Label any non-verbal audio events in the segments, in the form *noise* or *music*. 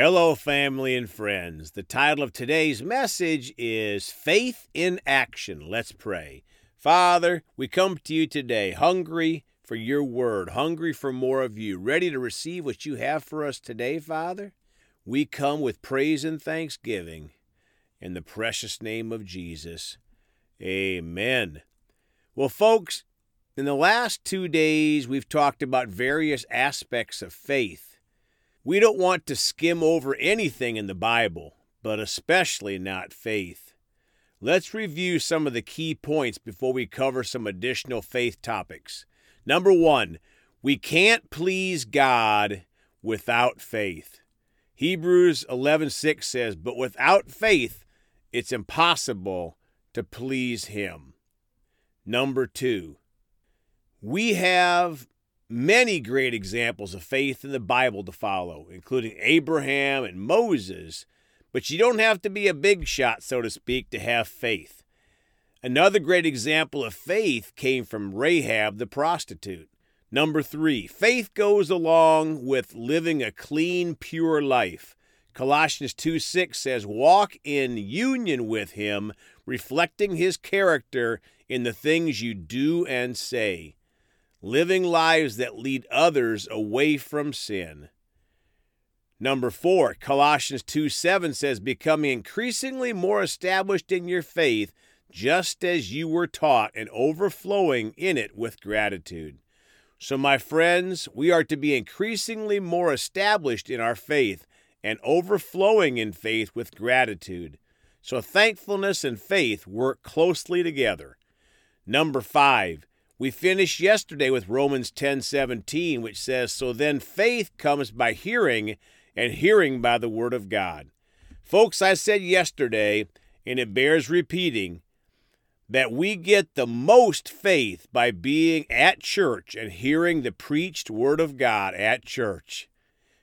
Hello, family and friends. The title of today's message is Faith in Action. Let's pray. Father, we come to you today hungry for your word, hungry for more of you, ready to receive what you have for us today, Father. We come with praise and thanksgiving in the precious name of Jesus. Amen. Well, folks, in the last two days, we've talked about various aspects of faith. We don't want to skim over anything in the Bible, but especially not faith. Let's review some of the key points before we cover some additional faith topics. Number one, we can't please God without faith. Hebrews 11:6 says, "But without faith, it's impossible to please him." Number 2, we have many great examples of faith in the Bible to follow, including Abraham and Moses, but you don't have to be a big shot, so to speak, to have faith. Another great example of faith came from Rahab the prostitute. Number three, faith goes along with living a clean, pure life. Colossians 2 6 says, Walk in union with him, reflecting his character in the things you do and say living lives that lead others away from sin. Number four, Colossians 2 7 says, becoming increasingly more established in your faith, just as you were taught, and overflowing in it with gratitude. So, my friends, we are to be increasingly more established in our faith and overflowing in faith with gratitude. So, thankfulness and faith work closely together. Number five, we finished yesterday with Romans 10:17 which says so then faith comes by hearing and hearing by the word of God. Folks, I said yesterday and it bears repeating that we get the most faith by being at church and hearing the preached word of God at church.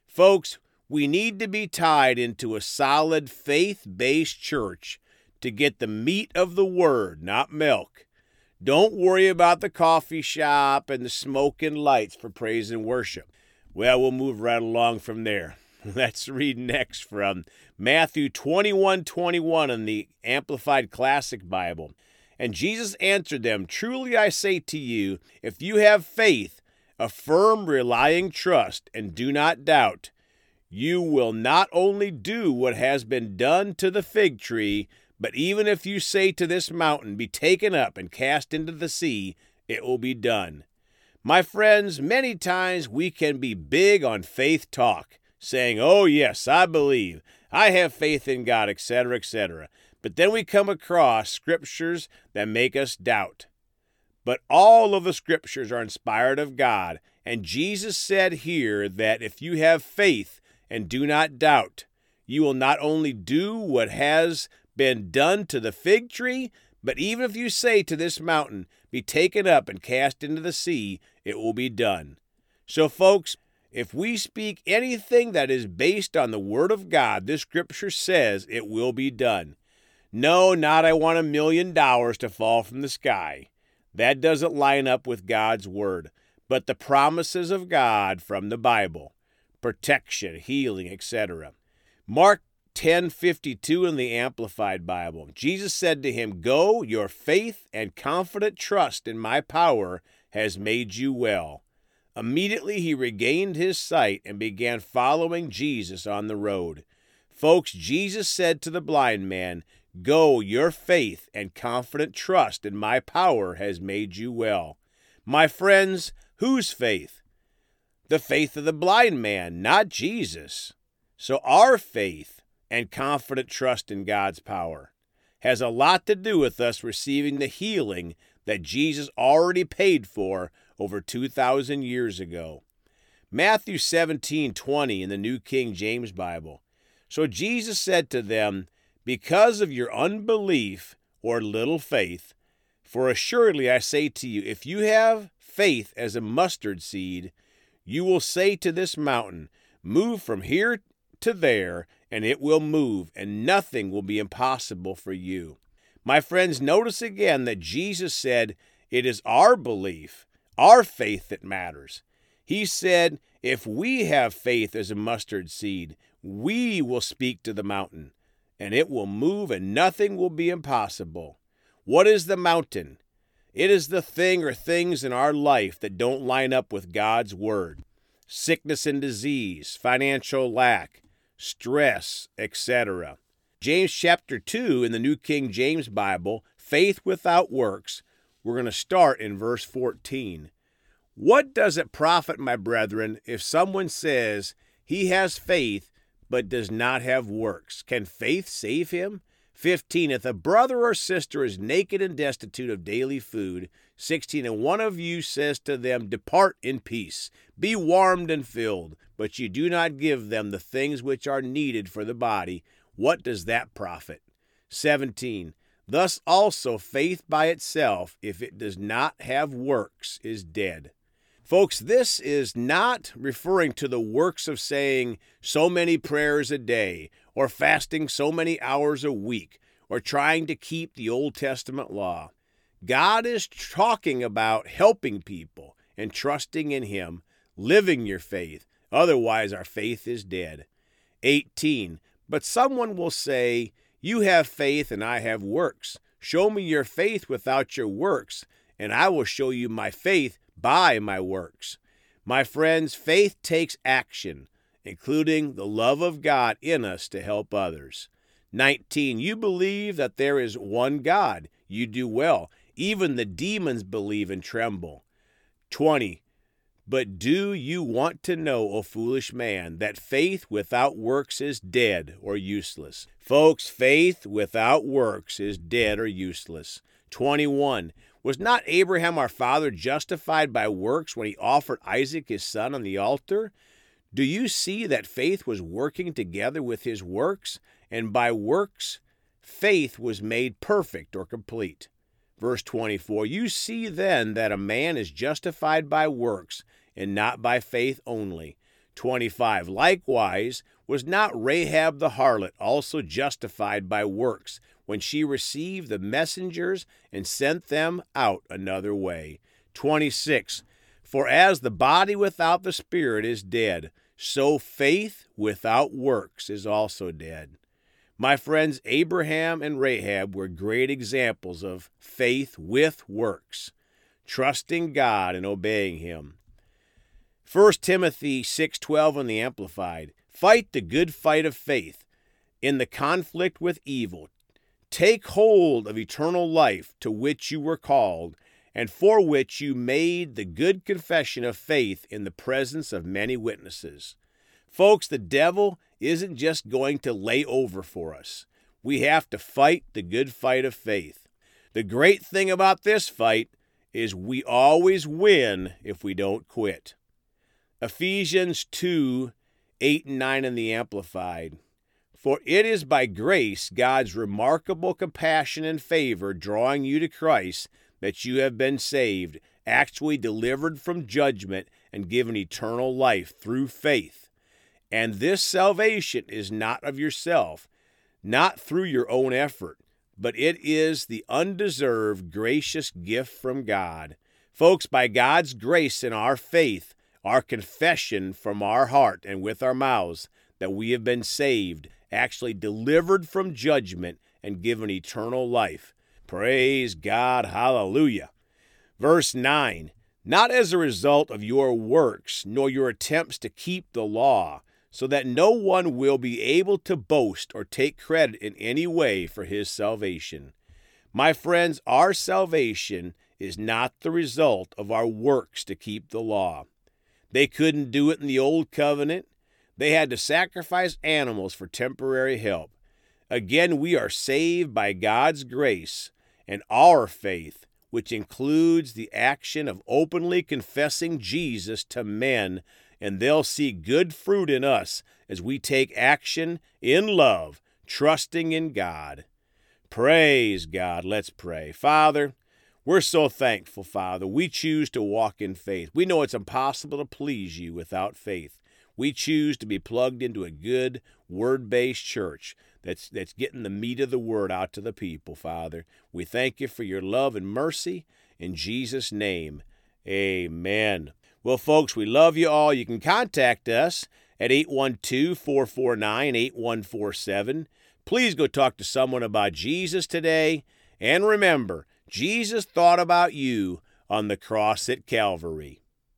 Folks, we need to be tied into a solid faith based church to get the meat of the word, not milk. Don't worry about the coffee shop and the smoke and lights for praise and worship. Well, we'll move right along from there. *laughs* Let's read next from Matthew 21 21 in the Amplified Classic Bible. And Jesus answered them, Truly I say to you, if you have faith, a firm, relying trust, and do not doubt, you will not only do what has been done to the fig tree, but even if you say to this mountain, Be taken up and cast into the sea, it will be done. My friends, many times we can be big on faith talk, saying, Oh, yes, I believe, I have faith in God, etc., etc. But then we come across scriptures that make us doubt. But all of the scriptures are inspired of God, and Jesus said here that if you have faith and do not doubt, you will not only do what has been done to the fig tree? But even if you say to this mountain, Be taken up and cast into the sea, it will be done. So, folks, if we speak anything that is based on the Word of God, this scripture says it will be done. No, not I want a million dollars to fall from the sky. That doesn't line up with God's Word, but the promises of God from the Bible protection, healing, etc. Mark 1052 in the Amplified Bible. Jesus said to him, Go, your faith and confident trust in my power has made you well. Immediately he regained his sight and began following Jesus on the road. Folks, Jesus said to the blind man, Go, your faith and confident trust in my power has made you well. My friends, whose faith? The faith of the blind man, not Jesus. So our faith and confident trust in God's power has a lot to do with us receiving the healing that Jesus already paid for over 2,000 years ago. Matthew 17:20 in the New King James Bible. So Jesus said to them, Because of your unbelief or little faith, for assuredly I say to you, if you have faith as a mustard seed, you will say to this mountain, Move from here to there, and it will move, and nothing will be impossible for you. My friends, notice again that Jesus said it is our belief, our faith that matters. He said, if we have faith as a mustard seed, We will speak to the mountain, and it will move, and nothing will be impossible. What is the mountain? It is the thing or things in our life that don't line up with God's Word sickness and disease, financial lack, stress, etc. James chapter 2 in the New King James Bible, faith without works, we're going to start in verse 14. What does it profit, my brethren, if someone says he has faith but does not have works? Can faith save him? 15. If a brother or sister is naked and destitute of daily food, 16. And one of you says to them, Depart in peace, be warmed and filled, but you do not give them the things which are needed for the body, what does that profit? 17. Thus also faith by itself, if it does not have works, is dead. Folks, this is not referring to the works of saying so many prayers a day, or fasting so many hours a week, or trying to keep the Old Testament law. God is talking about helping people and trusting in Him, living your faith. Otherwise, our faith is dead. 18. But someone will say, You have faith and I have works. Show me your faith without your works, and I will show you my faith by my works. My friends, faith takes action, including the love of God in us to help others. 19. You believe that there is one God. You do well. Even the demons believe and tremble. 20. But do you want to know, O foolish man, that faith without works is dead or useless? Folks, faith without works is dead or useless. 21. Was not Abraham our father justified by works when he offered Isaac his son on the altar? Do you see that faith was working together with his works? And by works, faith was made perfect or complete. Verse 24 You see then that a man is justified by works and not by faith only. 25 Likewise was not Rahab the harlot also justified by works when she received the messengers and sent them out another way? 26 For as the body without the spirit is dead, so faith without works is also dead. My friends, Abraham and Rahab were great examples of faith with works, trusting God and obeying him. 1 Timothy 6:12 in the amplified. Fight the good fight of faith in the conflict with evil. Take hold of eternal life to which you were called and for which you made the good confession of faith in the presence of many witnesses. Folks, the devil isn't just going to lay over for us. We have to fight the good fight of faith. The great thing about this fight is we always win if we don't quit. Ephesians 2 8 and 9 in the Amplified. For it is by grace, God's remarkable compassion and favor drawing you to Christ, that you have been saved, actually delivered from judgment, and given eternal life through faith. And this salvation is not of yourself, not through your own effort, but it is the undeserved, gracious gift from God. Folks, by God's grace and our faith, our confession from our heart and with our mouths that we have been saved, actually delivered from judgment and given eternal life. Praise God. Hallelujah. Verse 9 Not as a result of your works, nor your attempts to keep the law so that no one will be able to boast or take credit in any way for his salvation. My friends, our salvation is not the result of our works to keep the law. They couldn't do it in the Old Covenant. They had to sacrifice animals for temporary help. Again, we are saved by God's grace and our faith, which includes the action of openly confessing Jesus to men and they'll see good fruit in us as we take action in love, trusting in God. Praise God. Let's pray. Father, we're so thankful, Father. We choose to walk in faith. We know it's impossible to please you without faith. We choose to be plugged into a good word based church that's, that's getting the meat of the word out to the people, Father. We thank you for your love and mercy. In Jesus' name, amen. Well, folks, we love you all. You can contact us at 812 449 8147. Please go talk to someone about Jesus today. And remember, Jesus thought about you on the cross at Calvary.